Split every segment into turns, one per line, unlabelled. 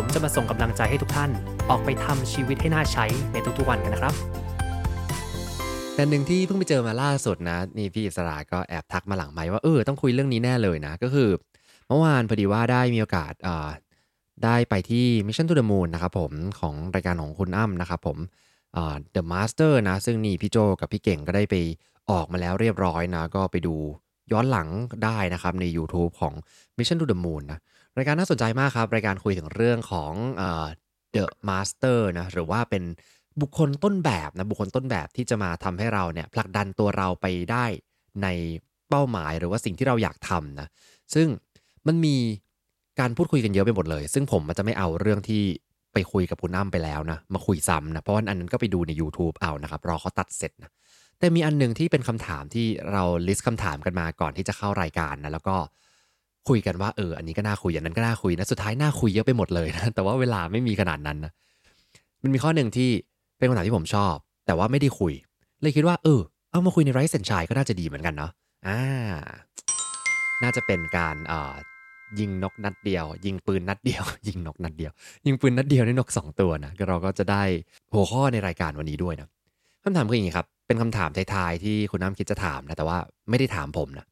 ผมจะมาส่งกำลังใจให้ทุกท่าน ออกไปทำชีวิตให้น่าใช้ในทุกๆวันกันนะครับ
แต่หนึ่งที่เพิ่งไปเจอมาล่าสุดนะ นี่พี่อิสระก็แอบทักมาหลังไมค์ว่าเออต้องคุยเรื่องนี้แน่เลยนะ ก็คือเมื่อวานพอดีว่าได้มีโอกาสได้ไปที่ Mission to the Moon นะครับผมของรายการของคุณอ้ำนะครับผมอ่า The Master นะ ซึ่งนี่พี่โจกับพี่เก่งก็ได้ไปออกมาแล้วเรียบร้อยนะ ก็ไปดูย้อนหลังได้นะครับใน YouTube ของ Mission to the Moon นะ รายการน่าสนใจมากครับ รายการคุยถึงเรื่องของเอ่อ The Master นะหรือว่าเป็นบุคคลต้นแบบนะบุคคลต้นแบบที่จะมาทำให้เราเนี่ยผลักดันตัวเราไปได้ในเป้าหมายหรือว่าสิ่งที่เราอยากทำนะซึ่งมันมีการพูดคุยกันเยอะไปหมดเลย ซึ่งผมมันจะไม่เอาเรื่องที่ไปคุยกับคุณอ้ำไปแล้วนะมาคุยซ้ำนะเพราะว่าอันนั้นก็ไปดูใน YouTube เอานะครับรอเขาตัดเสร็จนะแต่มีอันหนึงที่เป็นคำถามที่เราลิสต์คำถามกันมาก่อนที่จะเข้ารายการนะแล้วก็ คุยกันว่าเอออันนี้ก็น่าคุยอันนั้นก็น่าคุยนะสุดท้ายน่าคุยเยอะไปหมดเลยนะแต่ว่าเวลาไม่มีขนาดนั้นนะมันมีข้อหนึ่งที่เป็นคำถามที่ผมชอบ แต่ว่าไม่ได้คุย เลยคิดว่าเออเอามาคุยในไรซ์เซนชายก็น่าจะดีเหมือนกันเนาะอ่าน่าจะเป็นการอ่ายิงนกนัดเดียว ยิงปืนนัดเดียว ยิงนกนัดเดียว ยิงปืนนัดเดียวได้นกสองตัวนะเราก็จะได้หัวข้อในรายการวันนี้ด้วยนะคำถามคืออย่างนี้ครับ เป็นคำถามท้ายๆที่คุณน้ำคิดจะถามนะแต่ว่าไม่ได้ถามผมนะ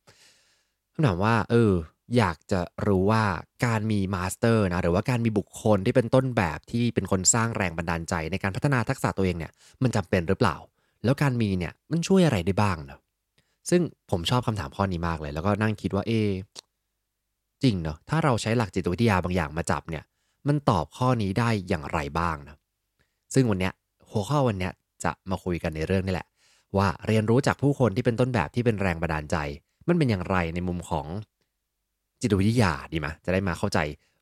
คำถามว่า เออ อยากจะรู้ว่าการมี master นะหรือว่าการมีบุคคลที่เป็นต้นแบบที่เป็นคนสร้างแรงบันดาลใจในการพัฒนาทักษะตัวเองเนี่ยมันจำเป็นหรือเปล่า แล้วการมีเนี่ยมันช่วยอะไรได้บ้างเนาะซึ่งผมชอบคำถามข้อนี้มากเลย แล้วก็นั่งคิดว่าเอจริงเนาะถ้าเราใช้หลักจิตวิทยาบางอย่างมาจับเนี่ย มันตอบข้อนี้ได้อย่างไรบ้างนะซึ่งวันเนี้ยหัวข้อวันเนี้ยจะมาคุยกันในเรื่องนี้แหละ ว่าเรียนรู้จากผู้คนที่เป็นต้นแบบที่เป็นแรงบันดาลใจ มันเป็นอย่างไรในมุมของ จิตวิทยาดีไหมจะได้มาเข้าใจ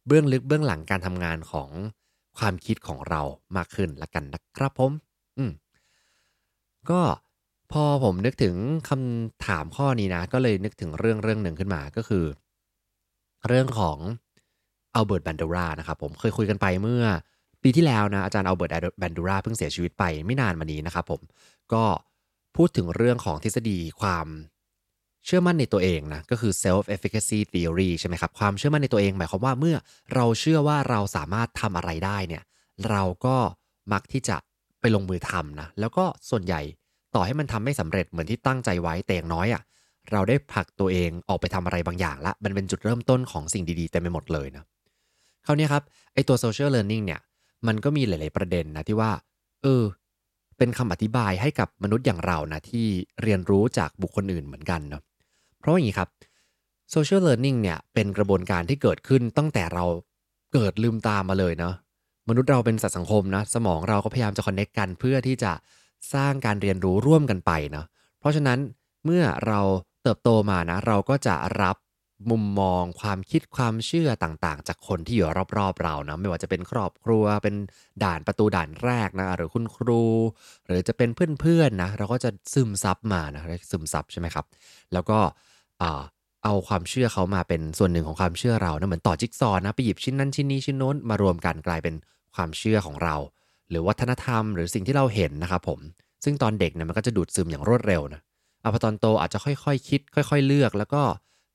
เบื้องลึกเบื้องหลังการทำงานของความคิดของเรามากขึ้นละกันนะครับผม อืมก็พอผมนึกถึงคำถามข้อนี้นะ ก็เลยนึกถึงเรื่องเรื่องหนึ่งขึ้นมาก็คือ เรื่องของอัลเบิร์ตแบนดูรานะครับผมเคยคุยกันไปเมื่อปีที่แล้วนะ อาจารย์อัลเบิร์ตแบนดูราเพิ่งเสียชีวิตไปไม่นานมานี้นะครับผมก็พูดถึงเรื่องของทฤษฎีความ เชื่อมั่นในตัวเองนะก็คือ self efficacy theory ใช่ไหมครับความเชื่อมั่นในตัวเองหมายความว่าเมื่อเราเชื่อว่าเราสามารถทำอะไรได้เนี่ยเราก็มักที่จะไปลงมือทำนะแล้วก็ส่วนใหญ่ต่อให้มันทำไม่สำเร็จเหมือนที่ตั้งใจไว้แต่อย่างน้อยอะ่ะเราได้ผลักตัวเองออกไปทำอะไรบางอย่างละมันเป็นจุดเริ่มต้นของสิ่งดีๆเต็มไปหมดเลยนะคราวนี้ครับไอตัว social learning เนี่ยมันก็มีหลาย ๆประเด็นนะที่ว่า เออ เป็นคำอธิบายให้กับมนุษย์อย่างเรานะที่เรียนรู้จากบุคคลอื่นเหมือนกันเนาะ เพราะว่าอย่างนี้ครับ social learning เนี่ยเป็นกระบวนการที่เกิดขึ้นตั้งแต่เราเกิดลืมตามาเลยเนาะมนุษย์เราเป็นสัตว์สังคมนะสมองเราก็พยายามจะคอนเน็กกันเพื่อที่จะสร้างการเรียนรู้ร่วมกันไปเนาะเพราะฉะนั้นเมื่อเราเติบโตมานะ เราก็จะรับมุมมองความคิดความเชื่อต่างๆ จากคนที่อยู่รอบๆเรานะไม่ว่าจะเป็นครอบครัวเป็นด่านประตูด่านแรกนะหรือคุณครู หรือจะเป็นเพื่อนๆนะเราก็จะซึมซับมานะซึมซับใช่ไหมครับ แล้วก็ เอาความเชื่อเขามาเป็นส่วนหนึ่งของความเชื่อเรานะเหมือนต่อจิ๊กซอว์นะไปหยิบชิ้นนั้นชิ้นนี้ชิ้นโน้นมารวมกันกลายเป็นความเชื่อของเรา หรือวัฒนธรรมหรือสิ่งที่เราเห็นนะครับผม ซึ่งตอนเด็กเนี่ยมันก็จะดูดซึมอย่างรวดเร็วนะเอาพอตอนโตอาจจะค่อยๆคคิด ค่อย ๆ เลือก แล้วก็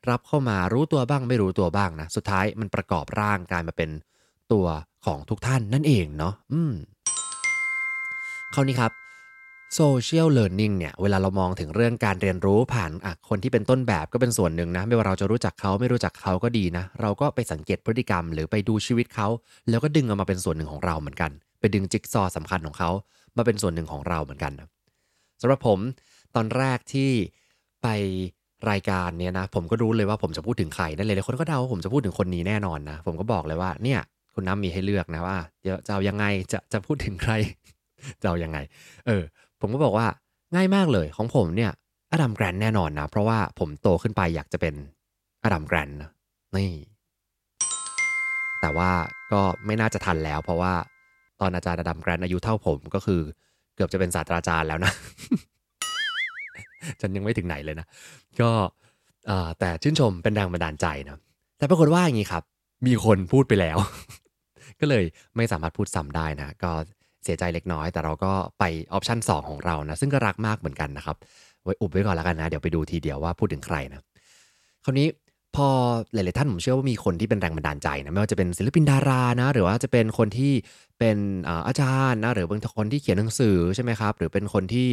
รับเข้ามารู้ตัวบ้างไม่รู้ตัวบ้างนะสุดท้ายมันประกอบร่างกลายมาเป็นตัวของทุกท่านนั่นเองเนาะอืมคราวนี้ครับ social learning เนี่ยเวลาเรามองถึงเรื่องการเรียนรู้ผ่านคนที่เป็นต้นแบบก็เป็นส่วนหนึ่งนะ ไม่ว่าเราจะรู้จักเขาไม่รู้จักเขาก็ดีนะ เราก็ไปสังเกตพฤติกรรม หรือไปดูชีวิตเขา แล้วก็ดึงเอามาเป็นส่วนหนึ่งของเราเหมือนกัน ไปดึงจิ๊กซอว์สำคัญของเขามาเป็นส่วนหนึ่งของเราเหมือนกันนะสำหรับผมตอนแรกที่ไปรายการเนี่ยนะผมก็รู้เลยว่าผมจะพูดถึงใครนั่นเลยหลยคนก็เดาว่าผมจะพูดถึงคนนี้แน่นอนนะผมก็บอกเลยว่าเนี่ยคุณน้ำมีให้เลือกนะว่าจะเอายังไงจะจะพูดถึงใครจะเอายังไง เออ ผมก็บอกว่าง่ายมากเลยของผมเนี่ยอดัมแกรนแน่นอนนะ เพราะว่าผมโตขึ้นไปอยากจะเป็นอดัมแกรนนะนี่แต่แต่ว่าก็ไม่น่าจะทันแล้ว เพราะว่าตอนอาจารย์อดัมแกรนอายุเท่าผมก็คือ เกือบจะเป็นศาสตราจารย์แล้วนะ ฉันยังไม่ถึงไหนเลยนะ ก็แต่ชื่นชมเป็นแรงบันดาลใจนะแต่ปรากฏว่าอย่างนี้ครับ มีคนพูดไปแล้ว ก็เลยไม่สามารถพูดซ้ำได้นะ ก็ เสียใจเล็กน้อย แต่เราก็ไปออปชัน2 ของเรานะซึ่งก็รักมากเหมือนกันนะครับ ไว้อุบไว้ก่อนแล้วกันนะ เดี๋ยวไปดูทีเดียวว่าพูดถึงใครนะคราวนี้พอหลาย ๆ ท่านผมเชื่อว่ามีคนที่เป็นแรงบันดาลใจนะไม่ว่าจะเป็นศิลปินดารานะหรือว่าจะเป็นคนที่เป็นอาจารย์นะหรือบางคนที่เขียนหนังสือใช่ไหมครับ หรือเป็นคนที่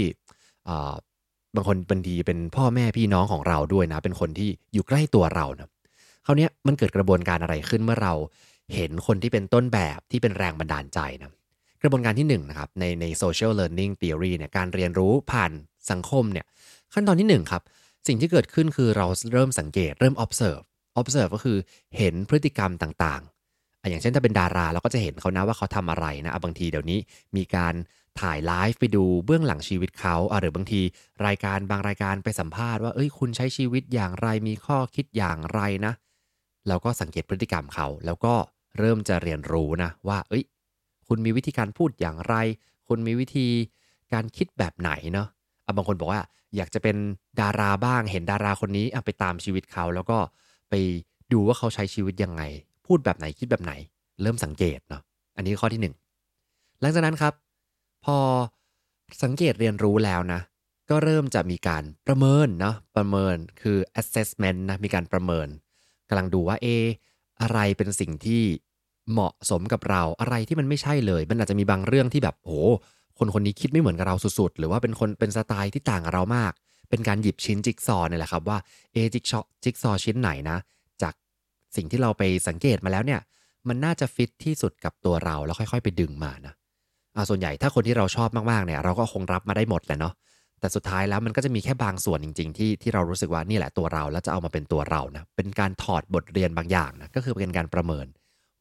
บางคนบางทีเป็นพ่อแม่พี่น้องของเราด้วยนะ เป็นคนที่อยู่ใกล้ตัวเรานะคราวนี้มันเกิดกระบวนการอะไรขึ้นเมื่อเราเห็นคนที่เป็นต้นแบบที่เป็นแรงบันดาลใจนะ กระบวนการที่1นนะครับในใน social learning theory เนี่ยการเรียนรู้ผ่านสังคมเนี่ยขั้นตอนที่1ครับสิ่งที่เกิดขึ้นคือเราเริ่มสังเกตเริ่ม observe observe ก็คือเห็นพฤติกรรมต่างๆ อย่างเช่นถ้าเป็นดาราเราก็จะเห็นเขานะว่าเขาทำอะไรนะบางทีเดี๋ยวนี้มีการถ่ายไลฟ์ไปดูเบื้องหลังชีวิตเขาหรือบางทีรายการบางรายการไปสัมภาษณ์ว่าเอ้ยคุณใช้ชีวิตอย่างไรมีข้อคิดอย่างไรนะเราก็สังเกตพฤติกรรมเขา แล้วก็เริ่มจะเรียนรู้นะว่า เอ้ย คุณมีวิธีการพูดอย่างไร คุณมีวิธีการคิดแบบไหนเนาะะบางคนบอกว่าอยากจะเป็นดาราบ้าง เห็นดาราคนนี้ไปตามชีวิตเขา แล้วก็ไปดูว่าเขาใช้ชีวิตยังไง พูดแบบไหนคิดแบบไหน เริ่มสังเกตเนาะอันนี้ข้อที่ 1 หลังจากนั้นครับ พอสังเกตเรียนรู้แล้วนะ ก็เริ่มจะมีการประเมินเนาะประเมินคือ assessment นะมีการประเมินกำลังดูว่าเอออะไรเป็นสิ่งที่ เหมาะสมกับเราอะไรที่มันไม่ใช่เลย มันอาจจะมีบางเรื่องที่แบบโอ้คนคนนี้คิดไม่เหมือนกับเราสุดๆ หรือว่าเป็นคนเป็นสไตล์ที่ต่างกับเรามาก เป็นการหยิบชิ้นจิ๊กซอเนี่ยแหละครับว่าเอจิ๊กซอจิ๊กซอชิ้นไหนนะ จากสิ่งที่เราไปสังเกตมาแล้วเนี่ย มันน่าจะฟิตที่สุดกับตัวเราแล้วค่อยๆ ไปดึงมานะอ่าส่วนใหญ่ถ้าคนที่เราชอบมากๆเนี่ยเราก็คงรับมาได้หมดแหละเนาะแต่สุดท้ายแล้วมันก็จะมีแค่บางส่วนจริง ๆ ที่ที่เรารู้สึกว่านี่แหละตัวเราแล้วจะเอามาเป็นตัวเรานะเป็นการถอดบทเรียนบางอย่างนะก็คือเป็นการประเมิน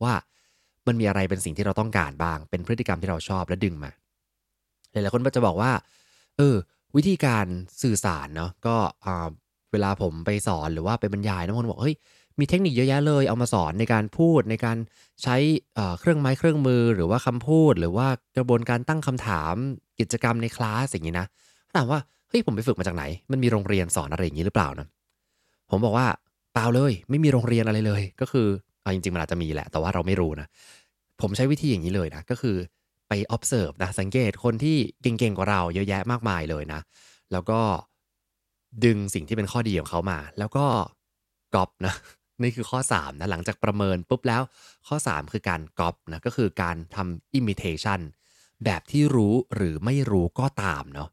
ว่า มันมีอะไรเป็นสิ่งที่เราต้องการบ้าง เป็นพฤติกรรมที่เราชอบและดึงมา หลายๆคนก็จะบอกว่า เออ วิธีการสื่อสารเนาะก็เวลาผมไปสอนหรือว่าไปบรรยายนะคนบอกเฮ้ยมีเทคนิคเยอะแยะเลยเอามาสอนในการพูดในการใช้เครื่องไม้เครื่องมือหรือว่าคำพูด หรือว่ากระบวนการตั้งคำถามกิจกรรมในคลาสอย่างนี้นะถามว่าเฮ้ยผมไปฝึกมาจากไหน มันมีโรงเรียนสอนอะไรอย่างนี้หรือเปล่านะผมบอกว่าเปล่าเลย ไม่มีโรงเรียนอะไรเลย ก็คือ เอาจริงๆมันอาจจะมีแหละ แต่ว่าเราไม่รู้นะ ผมใช้วิธีอย่างนี้เลยนะ ก็คือไป observe นะ สังเกตคนที่เก่งๆกว่าเราเยอะแยะมากมายเลยนะ แล้วก็ดึงสิ่งที่เป็นข้อดีของเขามา แล้วก็ก๊อปนะ นี่คือข้อ 3 นะ หลังจากประเมินปุ๊บแล้ว ข้อ 3 คือการก๊อปนะ ก็คือการทำ imitation แบบที่รู้หรือไม่รู้ก็ตามเนาะ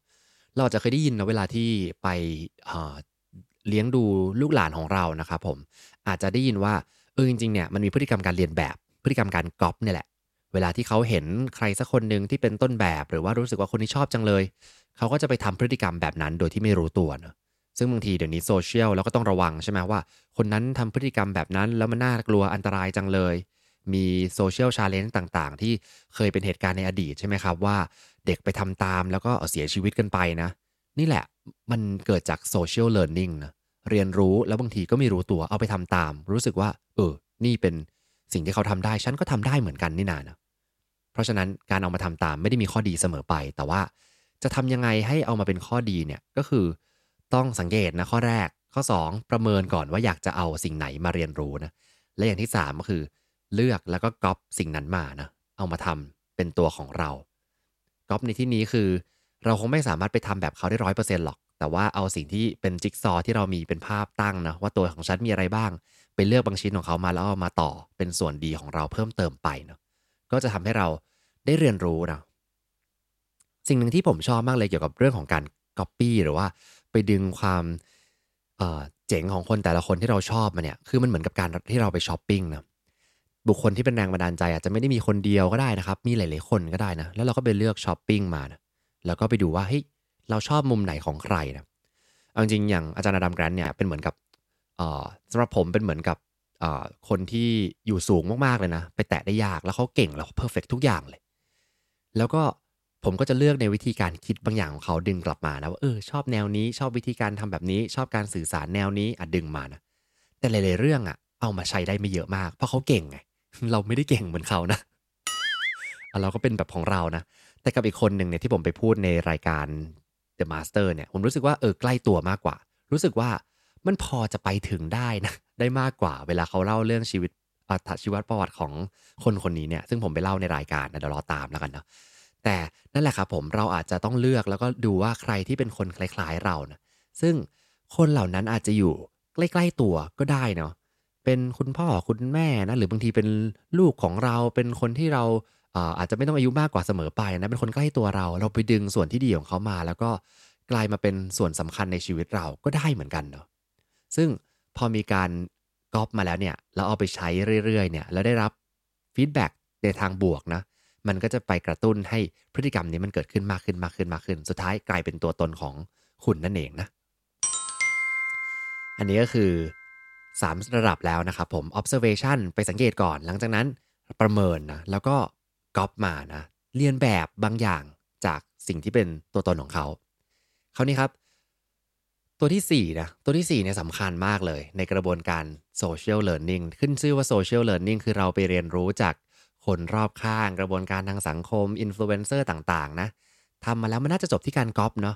เราจะเคยได้ยินนะเวลาที่ไปเลี้ยงดูลูกหลานของเรานะครับผม อาจจะได้ยินว่า เออจริงๆเนี่ยมันมีพฤติกรรมการเลียนแบบ พฤติกรรมการก๊อปเนี่ยแหละ เวลาที่เขาเห็นใครสักคนหนึ่งที่เป็นต้นแบบ หรือว่ารู้สึกว่าคนนี้ชอบจังเลย เขาก็จะไปทำพฤติกรรมแบบนั้นโดยที่ไม่รู้ตัวเนะซึ่งบางทีเดี๋ยวนี้โซเชียลเราก็ต้องระวังใช่ไหมว่า คนนั้นทำพฤติกรรมแบบนั้นแล้วมันน่ากลัวอันตรายจังเลย มี social challenge ต่างๆ ที่เคยเป็นเหตุการณ์ในอดีตใช่ไหมครับว่า เด็กไปทำตามแล้วก็เสียชีวิตกันไปนะ นี่แหละมันเกิดจาก social learning นะ เรียนรู้แล้วบางทีก็ไม่รู้ตัวเอาไปทำตาม รู้สึกว่า เออ นี่เป็นสิ่งที่เขาทำได้ ฉันก็ทำได้เหมือนกันนี่นานะเพราะฉะนั้นการเอามาทำตามไม่ได้มีข้อดีเสมอไป แต่ว่าจะทำยังไงให้เอามาเป็นข้อดีเนี่ยก็คือ ต้องสังเกตนะข้อแรกข้อ 2 ประเมินก่อนว่าอยากจะเอาสิ่งไหนมาเรียนรู้นะและอย่างที่ 3 ก็คือ เลือกแล้วก็ก๊อปสิ่งนั้นมานะเอามาทำเป็นตัวของเราก๊อปในที่นี้คือ เราคงไม่สามารถไปทำแบบเขาได้ร้อยเปอร์เซ็นต์หรอก แต่ว่าเอาสิ่งที่เป็นจิ๊กซอที่เรามีเป็นภาพตั้งนะว่าตัวของฉันมีอะไรบ้างไปเลือกบางชิ้นของเขามาแล้วเอามาต่อเป็นส่วนดีของเราเพิ่มเติมไปเนาะก็จะทำให้เราได้เรียนรู้นะสิ่งหนึ่งที่ผมชอบมากเลยเกี่ยวกับเรื่องของการก๊อปปี้หรือว่าไปดึงความเจ๋งของคนแต่ละคนที่เราชอบมาเนี่ยคือมันเหมือนกับการที่เราไปช้อปปิ้งนะบุคคลที่เป็นแรงบันดาลใจอาจจะไม่ได้มีคนเดียวก็ได้นะครับ มีหลาย ๆ คนก็ได้นะ แล้วเราก็ไปเลือกช้อปปิ้งมานะแล้วก็ไปดูว่าเฮ้ย เราชอบมุมไหนของใครนะเอาจริงอย่างอาจารย์ Adam Grant เนี่ยเป็นเหมือนกับสำหรับผมเป็นเหมือนกับคนที่อยู่สูงมากๆเลยนะ ไปแตะได้ยากแล้วเขาเก่งแล้ว perfect ทุกอย่างเลย แล้วก็ผมก็จะเลือกในวิธีการคิดบางอย่างของเขาดึงกลับมานะว่าเออชอบแนวนี้ชอบวิธีการทำแบบนี้ ชอบการสื่อสารแนวนี้อะดึงมานะแต่หลายๆเรื่องอะ เอามาใช้ได้ไม่เยอะมาก เพราะเขาเก่งไงเราไม่ได้เก่งเหมือนเขานะเราก็เป็นแบบของเรานะแต่กับอีกคนหนึ่งเนี่ยที่ผมไปพูดในรายการ The Master เนี่ยผมรู้สึกว่าเออใกล้ตัวมากกว่า รู้สึกว่ามันพอจะไปถึงได้นะได้มากกว่า เวลาเขาเล่าเรื่องชีวิตชีวประวัติของคนคนนี้เนี่ยซึ่งผมไปเล่าในรายการนะเดี๋ยวรอตามแล้วกันเนาะแต่นั่นแหละครับผมเราอาจจะต้องเลือกแล้วก็ดูว่าใครที่เป็นคนคล้ายๆเรานะซึ่งคนเหล่านั้นอาจจะอยู่ใกล้ๆตัวก็ได้เนาะเป็นคุณพ่อคุณแม่นะหรือบางทีเป็นลูกของเราเป็นคนที่เรา อาจจะไม่ต้องอายุมากกว่าเสมอไปนะเป็นคนใกล้ตัวเรา เราไปดึงส่วนที่ดีของเขามา แล้วก็กลายมาเป็นส่วนสำคัญในชีวิตเราก็ได้เหมือนกันเนาะซึ่งพอมีการก๊อปมาแล้วเนี่ยเราเอาไปใช้เรื่อยๆเนี่ยแล้วได้รับ feedback ในทางบวกนะมันก็จะไปกระตุ้นให้พฤติกรรมนี้มันเกิดขึ้นมากขึ้นมากขึ้นมากขึ้น สุดท้ายกลายเป็นตัวตนของคุณนั่นเองนะ อันนี้ก็คือ 3 ระดับแล้วนะครับผม observation ไปสังเกตก่อน หลังจากนั้นประเมินนะแล้วก็ ก๊อปมานะเรียนแบบบางอย่างจากสิ่งที่เป็นตัวตนของเขาคราวนี้ครับ ตัวที่4นะตัวที่4เนี่ยสำคัญมากเลย ในกระบวนการ social learning ขึ้นชื่อว่า social learning คือเราไปเรียนรู้จากคนรอบข้างกระบวนการทางสังคมอินฟลูเอนเซอร์ต่างๆนะทำมาแล้วมันน่าจะจบที่การก๊อปเนาะ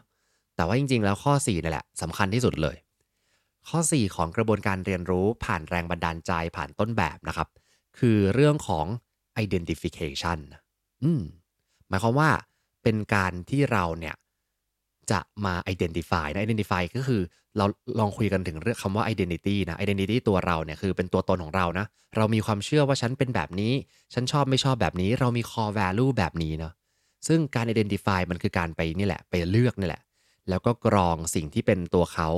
แต่ว่าจริง ๆ แล้วข้อ4นี่แหละสำคัญที่สุดเลย ข้อ 4 ของกระบวนการเรียนรู้ผ่านแรงบันดาลใจผ่านต้นแบบนะครับ คือเรื่องของ identification อืมหมายความว่าเป็นการที่เราเนี่ยจะมา identify นะ identify ก็คือเราลองคุยกันถึงเรื่องคำว่า identity นะ identity ตัวเราเนี่ยคือเป็นตัวตนของเรานะ เรามีความเชื่อว่าฉันเป็นแบบนี้ ฉันชอบไม่ชอบแบบนี้ เรามี core value แบบนี้เนาะ ซึ่งการ identify มันคือการไปนี่แหละ ไปเลือกนี่แหละ แล้วก็กรองสิ่งที่เป็นตัวเขา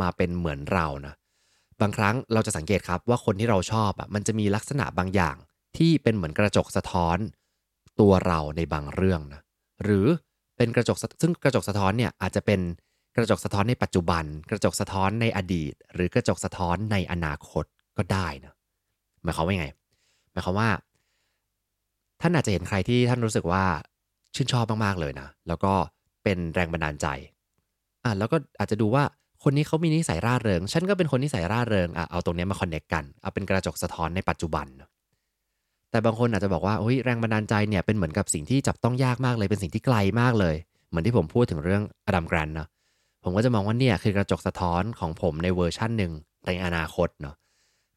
มาเป็นเหมือนเรานะ บางครั้งเราจะสังเกตครับว่าคนที่เราชอบอะ มันจะมีลักษณะบางอย่าง ที่เป็นเหมือนกระจกสะท้อนตัวเราในบางเรื่องนะหรือเป็นกระจกซึ่งกระจกสะท้อนเนี่ยอาจจะเป็นกระจกสะท้อนในปัจจุบัน กระจกสะท้อนในอดีต หรือกระจกสะท้อนในอนาคตก็ได้นะหมายความว่าไงหมายความว่า ท่านอาจจะเห็นใครที่ท่านรู้สึกว่าชื่นชอบมากๆเลยนะแล้วก็เป็นแรงบันดาลใจอะแล้วก็อาจจะดูว่าคนนี้เขามีนิสัยร่าเริง ฉันก็เป็นคนนิสัยร่าเริงอะเอาตรงนี้มาคอนเนคกัน เอาเป็นกระจกสะท้อนในปัจจุบัน แต่บางคนอาจจะบอกว่าเฮ้ยแรงบันดาลใจเนี่ยเป็นเหมือนกับสิ่งที่จับต้องยากมากเลยเป็นสิ่งที่ไกลมากเลย เหมือนที่ผมพูดถึงเรื่อง Adam Grant เนาะผมก็จะมองว่าเนี่ยคือกระจกสะท้อนของผมในเวอร์ชั่นหนึ่งในอนาคตเนาะ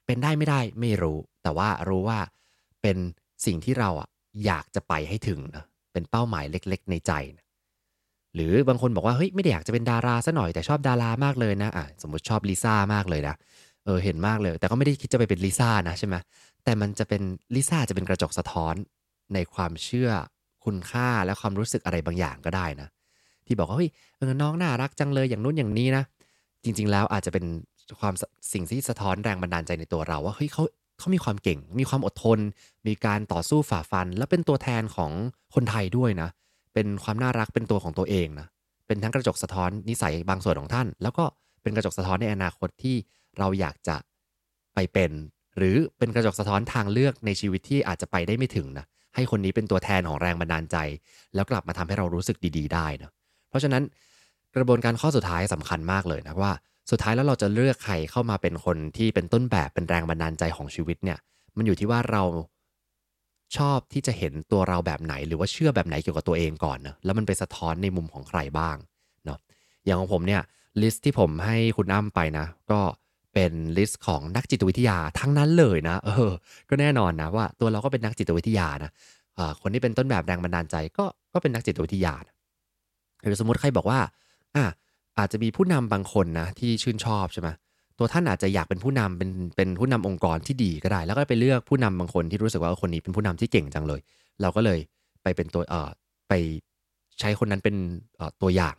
เป็นได้ไม่ได้ไม่รู้ แต่ว่ารู้ว่าเป็นสิ่งที่เราอะอยากจะไปให้ถึงนะเป็นเป้าหมายเล็ก ๆ ในใจนะหรือบางคนบอกว่าเฮ้ยไม่ได้อยากจะเป็นดาราซะหน่อยแต่ชอบดารามากเลยนะอะสมมติชอบลิซ่ามากเลยนะเออเห็นมากเลย แต่ก็ไม่ได้คิดจะไปเป็นลิซ่านะใช่ไหม แต่มันจะเป็นลิซ่าจะเป็นกระจกสะท้อนในความเชื่อคุณค่าและความรู้สึกอะไรบางอย่างก็ได้นะ ที่บอกว่าเฮ้ยเออน้องน่ารักจังเลยอย่างนู้นอย่างนี้นะ จริง ๆ แล้วอาจจะเป็นความสิ่งที่สะท้อนแรงบันดาลใจในตัวเราว่าเฮ้ยเขาเขามีความเก่ง มีความอดทน มีการต่อสู้ฝ่าฟัน และเป็นตัวแทนของคนไทยด้วยนะ เป็นความน่ารักเป็นตัวของตัวเองนะ เป็นทั้งกระจกสะท้อนนิสัยบางส่วนของท่าน แล้วก็เป็นกระจกสะท้อนในอนาคตที่เราอยากจะไปเป็น หรือเป็นกระจกสะท้อนทางเลือกในชีวิตที่อาจจะไปได้ไม่ถึงนะให้คนนี้เป็นตัวแทนของแรงบันดาลใจ แล้วกลับมาทำให้เรารู้สึกดี ๆ ได้นะเพราะฉะนั้นกระบวนการข้อสุดท้ายสำคัญมากเลยนะว่า สุดท้ายแล้วเราจะเลือกใครเข้ามาเป็นคนที่เป็นต้นแบบเป็นแรงบันดาลใจของชีวิตเนี่ย มันอยู่ที่ว่าเราชอบที่จะเห็นตัวเราแบบไหน หรือว่าเชื่อแบบไหนเกี่ยวกับตัวเองก่อนนะแล้วมันไปสะท้อนในมุมของใครบ้างเนาะอย่างของผมเนี่ย list ที่ผมให้คุณอ้ำไปนะ ก็ เป็น list ของนักจิตวิทยาทั้งนั้นเลยนะ เออ ก็แน่นอนนะว่าตัวเราก็เป็นนักจิตวิทยานะคนที่เป็นต้นแบบแรงบันดาลใจก็ก็เป็นนักจิตวิทยาหรือสมมติใครบอกว่าอะอาจจะมีผู้นำบางคนนะที่ชื่นชอบใช่ไหมตัวท่านอาจจะอยากเป็นผู้นำเป็นเป็นผู้นำองค์กรที่ดีก็ได้ แล้วก็ไปเลือกผู้นำบางคนที่รู้สึกว่าคนนี้เป็นผู้นำที่เก่งจังเลย เราก็เลยไปเป็นตัวเอ่อไปใช้คนนั้นเป็นตัวอย่าง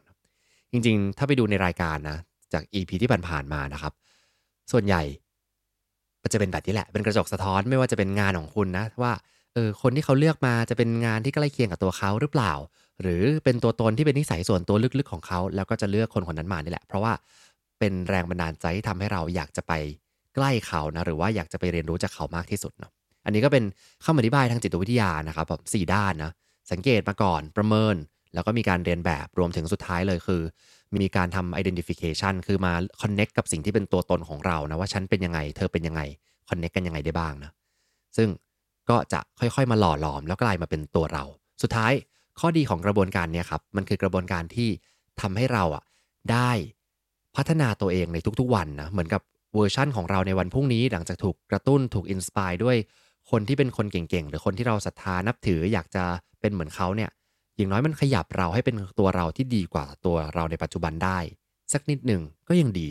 จริงๆ ถ้าไปดูในรายการนะจาก EP ที่ผ่านๆมานะครับ ส่วนใหญ่มันจะเป็นแบบนี้แหละ เป็นกระจกสะท้อนไม่ว่าจะเป็นงานของคุณนะ ว่าเออคนที่เขาเลือกมาจะเป็นงานที่ใกล้เคียงกับตัวเขาหรือเปล่า หรือเป็นตัวตนที่เป็นนิสัยส่วนตัวลึกๆของเขา แล้วก็จะเลือกคนคนนั้นมานี่แหละ เพราะว่าเป็นแรงบันดาลใจที่ทำให้เราอยากจะไปใกล้เขานะ หรือว่าอยากจะไปเรียนรู้จากเขามากที่สุดเนาะอันนี้ก็เป็นคำอธิบายทางจิตวิทยานะครับแบบสด้านนะสังเกตมาก่อนประเมิน แล้วก็มีการเรียนแบบรวมถึงสุดท้ายเลยคือ มีการทำ identification คือมา connect กับสิ่งที่เป็นตัวตนของเรานะว่าฉันเป็นยังไง เธอเป็นยังไง connect กันยังไงได้บ้างนะซึ่งก็จะค่อยๆมาหล่อหลอมแล้วกลายมาเป็นตัวเรา สุดท้ายข้อดีของกระบวนการเนี้ยครับมันคือกระบวนการที่ทำให้เราอะได้พัฒนาตัวเองในทุกๆวันนะเหมือนกับเวอร์ชั่นของเราในวันพรุ่งนี้ หลังจากถูกกระตุ้นถูก inspire ด้วยคนที่เป็นคนเก่งๆ หรือคนที่เราศรัทธานับถืออยากจะเป็นเหมือนเขาเนี่ย อย่างน้อยมันขยับเราให้เป็นตัวเราที่ดีกว่าตัวเราในปัจจุบันได้ สักนิดหนึ่งก็ยังดี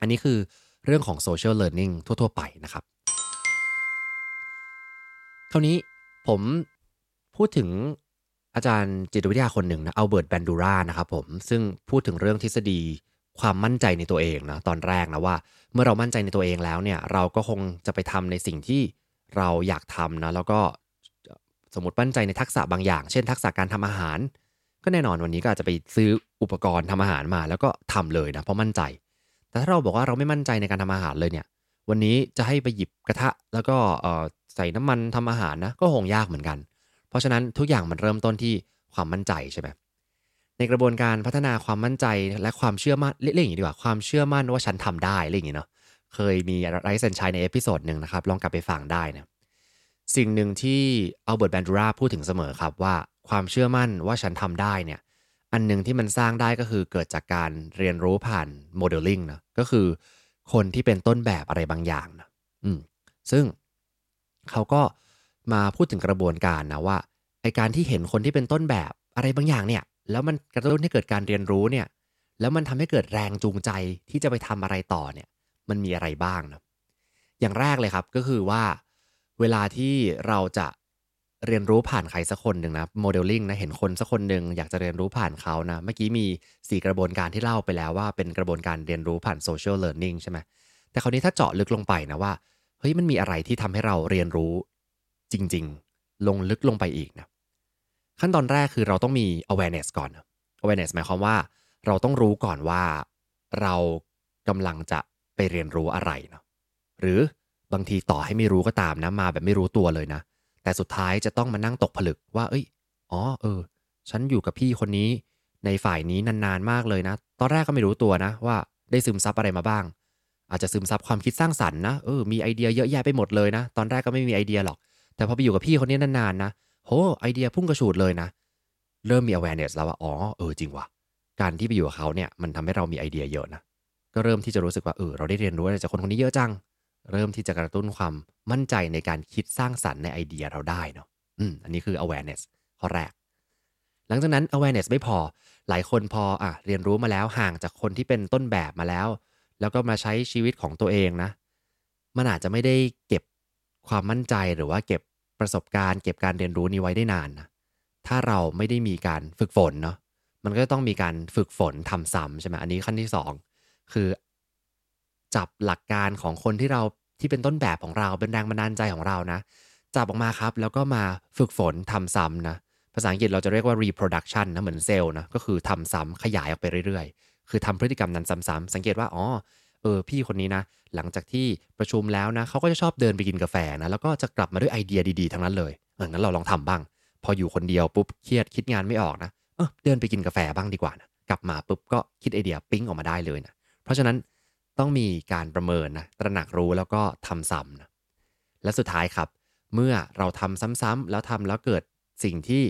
อันนี้คือเรื่องของ social learning ทั่ว ๆ ไปนะครับ คราวนี้ผมพูดถึงอาจารย์จิตวิทยาคนหนึ่งนะ อัลเบิร์ต แบนดูรานะครับผม ซึ่งพูดถึงเรื่องทฤษฎีความมั่นใจในตัวเองนะตอนแรกนะว่า เมื่อเรามั่นใจในตัวเองแล้วเนี่ย เราก็คงจะไปทำในสิ่งที่เราอยากทำนะแล้วก็ สมมติมั่นใจในทักษะบางอย่าง เช่น ทักษะการทำอาหาร ก็แน่นอนวันนี้ก็อาจจะไปซื้ออุปกรณ์ทำอาหารมา แล้วก็ทำเลยนะเพราะมั่นใจ แต่ถ้าเราบอกว่าเราไม่มั่นใจในการทำอาหารเลยเนี่ย วันนี้จะให้ไปหยิบกระทะ แล้วก็ใส่น้ำมันทำอาหารนะก็คงยากเหมือนกัน เพราะฉะนั้นทุกอย่างมันเริ่มต้นที่ความมั่นใจใช่ไหมในกระบวนการพัฒนาความมั่นใจและความเชื่อมั่นเรียกอย่างนี้ดีกว่าความเชื่อมั่นว่าฉันทำได้อะไรอย่างนี้เนาะเคยมีไรเซนชัยใน episode หนึ่งนะครับลองกลับไปฟังได้นะ สิ่งหนึ่งที่อัลเบิร์ตแบนดูราพูดถึงเสมอครับว่าความเชื่อมั่นว่าฉันทำได้เนี่ยอันหนึ่งที่มันสร้างได้ก็คือเกิดจากการเรียนรู้ผ่านโมเดลลิ่งนะก็คือคนที่เป็นต้นแบบอะไรบางอย่างนะอืมซึ่งเขาก็มาพูดถึงกระบวนการนะว่าไอการที่เห็นคนที่เป็นต้นแบบอะไรบางอย่างเนี่ย แล้วมันกระตุ้นให้เกิดการเรียนรู้เนี่ย แล้วมันทำให้เกิดแรงจูงใจที่จะไปทำอะไรต่อเนี่ย มันมีอะไรบ้างนะอย่างแรกเลยครับก็คือว่า เวลาที่เราจะเรียนรู้ผ่านใครสักคนหนึ่งนะโมเดลลิ่งนะเห็นคนสักคนหนึ่งอยากจะเรียนรู้ผ่านเขานะเมื่อกี้มี 4 กระบวนการที่เล่าไปแล้วว่าเป็นกระบวนการเรียนรู้ผ่าน social learning ใช่ไหมแต่คราวนี้ถ้าเจาะลึกลงไปนะว่าเฮ้ยมันมีอะไรที่ทำให้เราเรียนรู้จริง ๆ ลงลึกลงไปอีกนะขั้นตอนแรกคือเราต้องมี awareness ก่อน awareness หมายความว่า เราต้องรู้ก่อนว่าเรากำลังจะไปเรียนรู้อะไรเนาะหรือ บางทีต่อให้ไม่รู้ก็ตามนะมาแบบไม่รู้ตัวเลยนะ แต่สุดท้ายจะต้องมานั่งตกผลึกว่า เอ้ย อ๋อ เออ ฉันอยู่กับพี่คนนี้ ในฝ่ายนี้นานๆมากเลยนะ ตอนแรกก็ไม่รู้ตัวนะ ว่าได้ซึมซับอะไรมาบ้าง อาจจะซึมซับความคิดสร้างสรรค์นะ เออ มีไอเดียเยอะแยะไปหมดเลยนะ ตอนแรกก็ไม่มีไอเดียหรอก แต่พอไปอยู่กับพี่คนนี้นานๆนะ โห ไอเดียพุ่งกระฉูดเลยนะ เริ่มมี awareness แล้วว่า อ๋อ เออ จริงว่ะ การที่ไปอยู่กับเขาเนี่ย มันทำให้เรามีไอเดียเยอะนะ ก็เริ่มที่จะรู้สึกว่า เออ เราได้เรียนรู้อะไรจากคนคนนี้เยอะจัง เริ่มที่จะกระตุ้นความมั่นใจในการคิดสร้างสรรค์ในไอเดียเราได้เนาะอืมอันนี้คือ awareness ข้อแรก หลังจากนั้น awareness ไม่พอ หลายคนพออะเรียนรู้มาแล้วห่างจากคนที่เป็นต้นแบบมาแล้ว แล้วก็มาใช้ชีวิตของตัวเองนะ มันอาจจะไม่ได้เก็บความมั่นใจหรือว่าเก็บประสบการณ์ เก็บการเรียนรู้นี้ไว้ได้นานนะ ถ้าเราไม่ได้มีการฝึกฝนเนาะ มันก็ต้องมีการฝึกฝนทำซ้ำใช่ไหมอันนี้ขั้นที่ 2 คือ จับหลักการของคนที่เรา ที่เป็นต้นแบบของเราเป็นแรงบันดาลใจของเรานะ จับออกมาครับ แล้วก็มาฝึกฝนทำซ้ำนะ ภาษาอังกฤษเราจะเรียกว่า reproduction นะเหมือนเซลล์นะก็คือทำซ้ำขยายออกไปเรื่อยๆ คือทำพฤติกรรมนั้นซ้ำๆสังเกตว่าอ๋อเออพี่คนนี้นะ หลังจากที่ประชุมแล้วนะเขาก็จะชอบเดินไปกินกาแฟนะแล้วก็จะกลับมาด้วยไอเดียดีๆทั้งนั้นเลยเอองั้นเราลองทำบ้าง พออยู่คนเดียวปุ๊บเครียดคิดงานไม่ออกนะเออเดินไปกินกาแฟบ้างดีกว่านะกลับมาปุ๊บก็คิดไอเดียปิ้งออกมาได้เลยนะเพราะฉะนั้น ต้องมีการประเมินนะตระหนักรู้แล้วก็ทำซ้ำนะและสุดท้ายครับ เมื่อเราทำซ้ำๆแล้วทำแล้วเกิดสิ่งที่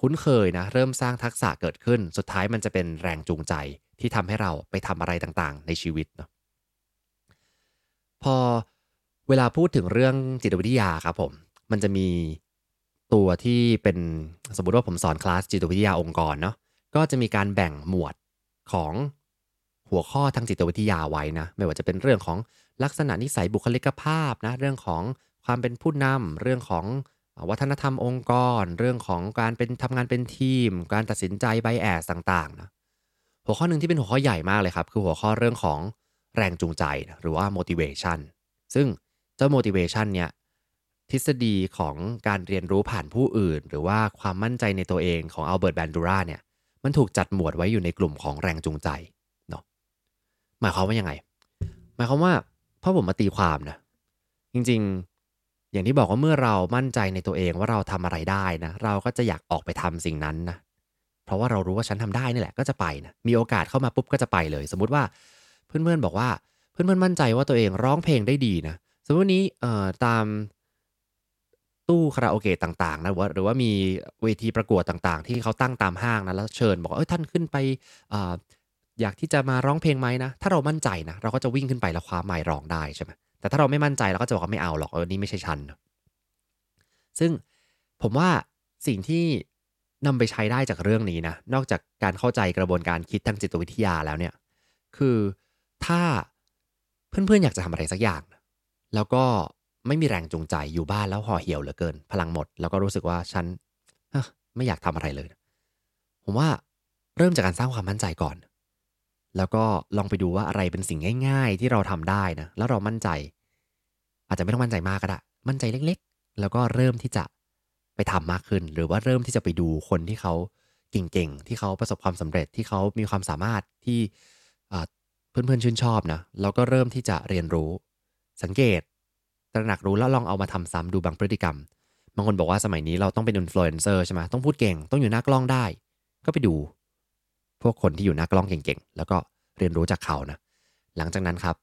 คุ้นเคยนะเริ่มสร้างทักษะเกิดขึ้น สุดท้ายมันจะเป็นแรงจูงใจที่ทำให้เราไปทำอะไรต่างๆ ในชีวิตเนาะพอเวลาพูดถึงเรื่องจิตวิทยาครับผมมันจะมีตัวที่เป็นสมมติว่าผมสอนคลาสจิตวิทยาองค์กรเนาะก็จะมีการแบ่งหมวดของ หัวข้อทางจิตวิทยาไว้นะ ไม่ว่าจะเป็นเรื่องของลักษณะนิสัยบุคลิกภาพนะ เรื่องของความเป็นผู้นำเรื่องของวัฒนธรรมองค์กร เรื่องของการเป็นทำงานเป็นทีม การตัดสินใจไบแอสต่างๆนะหัวข้อหนึ่งที่เป็นหัวข้อใหญ่มากเลยครับ คือหัวข้อเรื่องของแรงจูงใจนะหรือว่า motivation ซึ่งเจ้า motivation เนี่ยทฤษฎีของการเรียนรู้ผ่านผู้อื่น หรือว่าความมั่นใจในตัวเองของอัลเบิร์ตแบนดูราเนี่ยมันถูกจัดหมวดไว้อยู่ในกลุ่มของแรงจูงใจ มายความว่ายังไง หมายความว่าพ่อผมมาตีความนะ จริงๆ อย่างที่บอกว่าเมื่อเรามั่นใจในตัวเองว่าเราทำอะไรได้นะ เราก็จะอยากออกไปทำสิ่งนั้นนะ เพราะว่าเรารู้ว่าฉันทำได้นี่แหละก็จะไปนะ มีโอกาสเข้ามาปุ๊บก็จะไปเลย สมมุติว่าเพื่อนๆบอกว่าเพื่อนๆมั่นใจว่าตัวเองร้องเพลงได้ดีนะ สมมตินี้เอ่อตามตู้คาราโอเกะต่างๆนะหรือว่าหรือว่ามีเวทีประกวดต่างๆ ที่เขาตั้งตามห้างนะแล้วเชิญ บอกว่าเอ้ยท่านขึ้นไป อยากที่จะมาร้องเพลงไหมนะ ถ้าเรามั่นใจนะ เราก็จะวิ่งขึ้นไปแล้วคว้าไมค์ร้องได้ใช่ไหมแต่ถ้าเราไม่มั่นใจเราก็จะบอกว่าไม่เอาหรอกเออนี่ไม่ใช่ฉัน ซึ่งผมว่าสิ่งที่นำไปใช้ได้จากเรื่องนี้นะ นอกจากการเข้าใจกระบวนการคิดทางจิตวิทยาแล้วเนี่ย คือถ้าเพื่อนๆอยากจะทำอะไรสักอย่าง แล้วก็ไม่มีแรงจูงใจอยู่บ้านแล้วห่อเหี่ยวเหลือเกิน พลังหมด แล้วก็รู้สึกว่าฉันไม่อยากทำอะไรเลย ผมว่าเริ่มจากการสร้างความมั่นใจก่อน แล้วก็ลองไปดูว่าอะไรเป็นสิ่งง่าย ๆ ที่เราทำได้นะ แล้วเรามั่นใจ อาจจะไม่ต้องมั่นใจมากก็ได้ มั่นใจเล็ก ๆ แล้วก็เริ่มที่จะไปทำมากขึ้น หรือว่าเริ่มที่จะไปดูคนที่เขาเก่งๆ ที่เขาประสบความสำเร็จ ที่เขามีความสามารถที่เพื่อนๆ ชื่นชอบนะ แล้วก็เริ่มที่จะเรียนรู้ สังเกต ตระหนักรู้แล้วลองเอามาทำซ้ำดูบางพฤติกรรม บางคนบอกว่าสมัยนี้เราต้องเป็นอินฟลูเอนเซอร์ใช่ไหมต้องพูดเก่ง ต้องอยู่หน้ากล้องได้ ก็ไปดู พวกคนที่อยู่หน้ากล้องเก่งๆ แล้วก็เรียนรู้จากเขานะ หลังจากนั้นครับ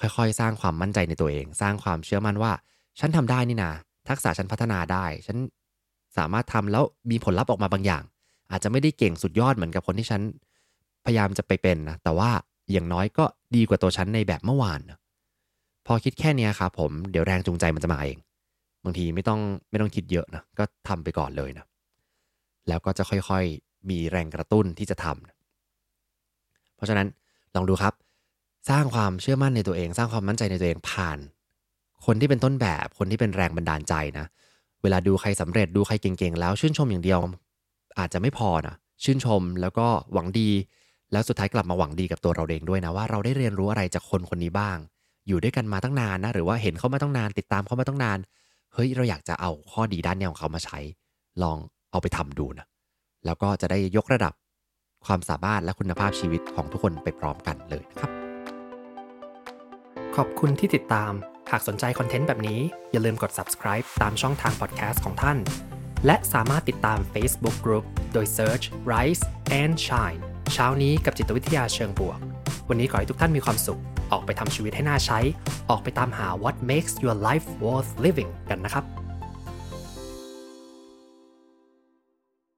ค่อยๆ สร้างความมั่นใจในตัวเอง สร้างความเชื่อมั่นว่า ฉันทำได้นี่นาทักษะฉันพัฒนาได้ ฉันสามารถทำแล้วมีผลลัพธ์ออกมาบางอย่าง อาจจะไม่ได้เก่งสุดยอดเหมือนกับคนที่ฉันพยายามจะไปเป็นนะ แต่ว่าอย่างน้อยก็ดีกว่าตัวฉันในแบบเมื่อวานนะพอคิดแค่นี้ครับผม เดี๋ยวแรงจูงใจมันจะมาเอง บางทีไม่ต้องไม่ต้องคิดเยอะนะ ก็ทำไปก่อนเลยนะ แล้วก็จะค่อยๆ มีแรงกระตุ้นที่จะทำ เพราะฉะนั้นลองดูครับ สร้างความเชื่อมั่นในตัวเอง สร้างความมั่นใจในตัวเองผ่าน คนที่เป็นต้นแบบคนที่เป็นแรงบันดาลใจนะ เวลาดูใครสำเร็จดูใครเก่งๆ แล้วชื่นชมอย่างเดียว อาจจะไม่พอนะชื่นชมแล้วก็หวังดี แล้วสุดท้ายกลับมาหวังดีกับตัวเราเองด้วยนะว่าเราได้เรียนรู้อะไรจากคนคนนี้บ้าง อยู่ด้วยกันมาตั้งนานนะหรือว่าเห็นเขามาตั้งนาน ติดตามเขามาตั้งนานเฮ้ยเราอยากจะเอาข้อดีด้านนี้ของเขามาใช้ ลองเอาไปทำดูนะแล้วก็จะได้ยกระดับ ความสามารถและคุณภาพชีวิตของทุกคนไปพร้อมกันเลยนะครับ
ขอบคุณที่ติดตาม หากสนใจคอนเทนต์แบบนี้ อย่าลืมกด subscribe ตามช่องทาง podcast ของท่าน และสามารถติดตาม Facebook Group โดย search Rise and Shine เช้านี้กับจิตวิทยาเชิงบวก วันนี้ขอให้ทุกท่านมีความสุข ออกไปทำชีวิตให้น่าใช้ ออกไปตามหา what makes your life worth living กันนะครับ